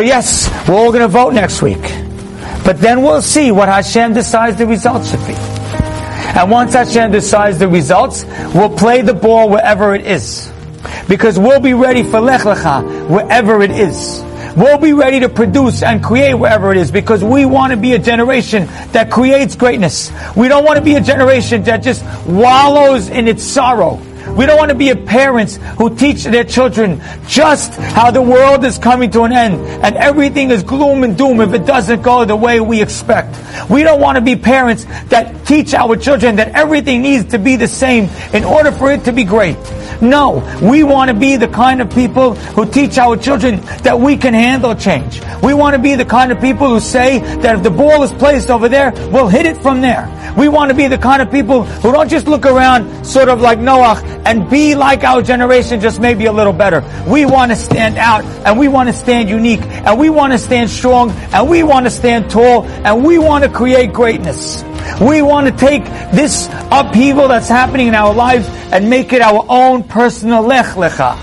So yes, we're all going to vote next week. But then we'll see what Hashem decides the results should be. And once Hashem decides the results, we'll play the ball wherever it is. Because we'll be ready for Lech Lecha wherever it is. We'll be ready to produce and create wherever it is because we want to be a generation that creates greatness. We don't want to be a generation that just wallows in its sorrow. We don't want to be parents who teach their children just how the world is coming to an end and everything is gloom and doom if it doesn't go the way we expect. We don't want to be parents that teach our children that everything needs to be the same in order for it to be great. No, we want to be the kind of people who teach our children that we can handle change. We want to be the kind of people who say that if the ball is placed over there, we'll hit it from there. We want to be the kind of people who don't just look around sort of like Noah and be like our generation, just maybe a little better. We want to stand out and we want to stand unique and we want to stand strong and we want to stand tall and we want to create greatness. We want to take this upheaval that's happening in our lives and make it our own personal lech lecha.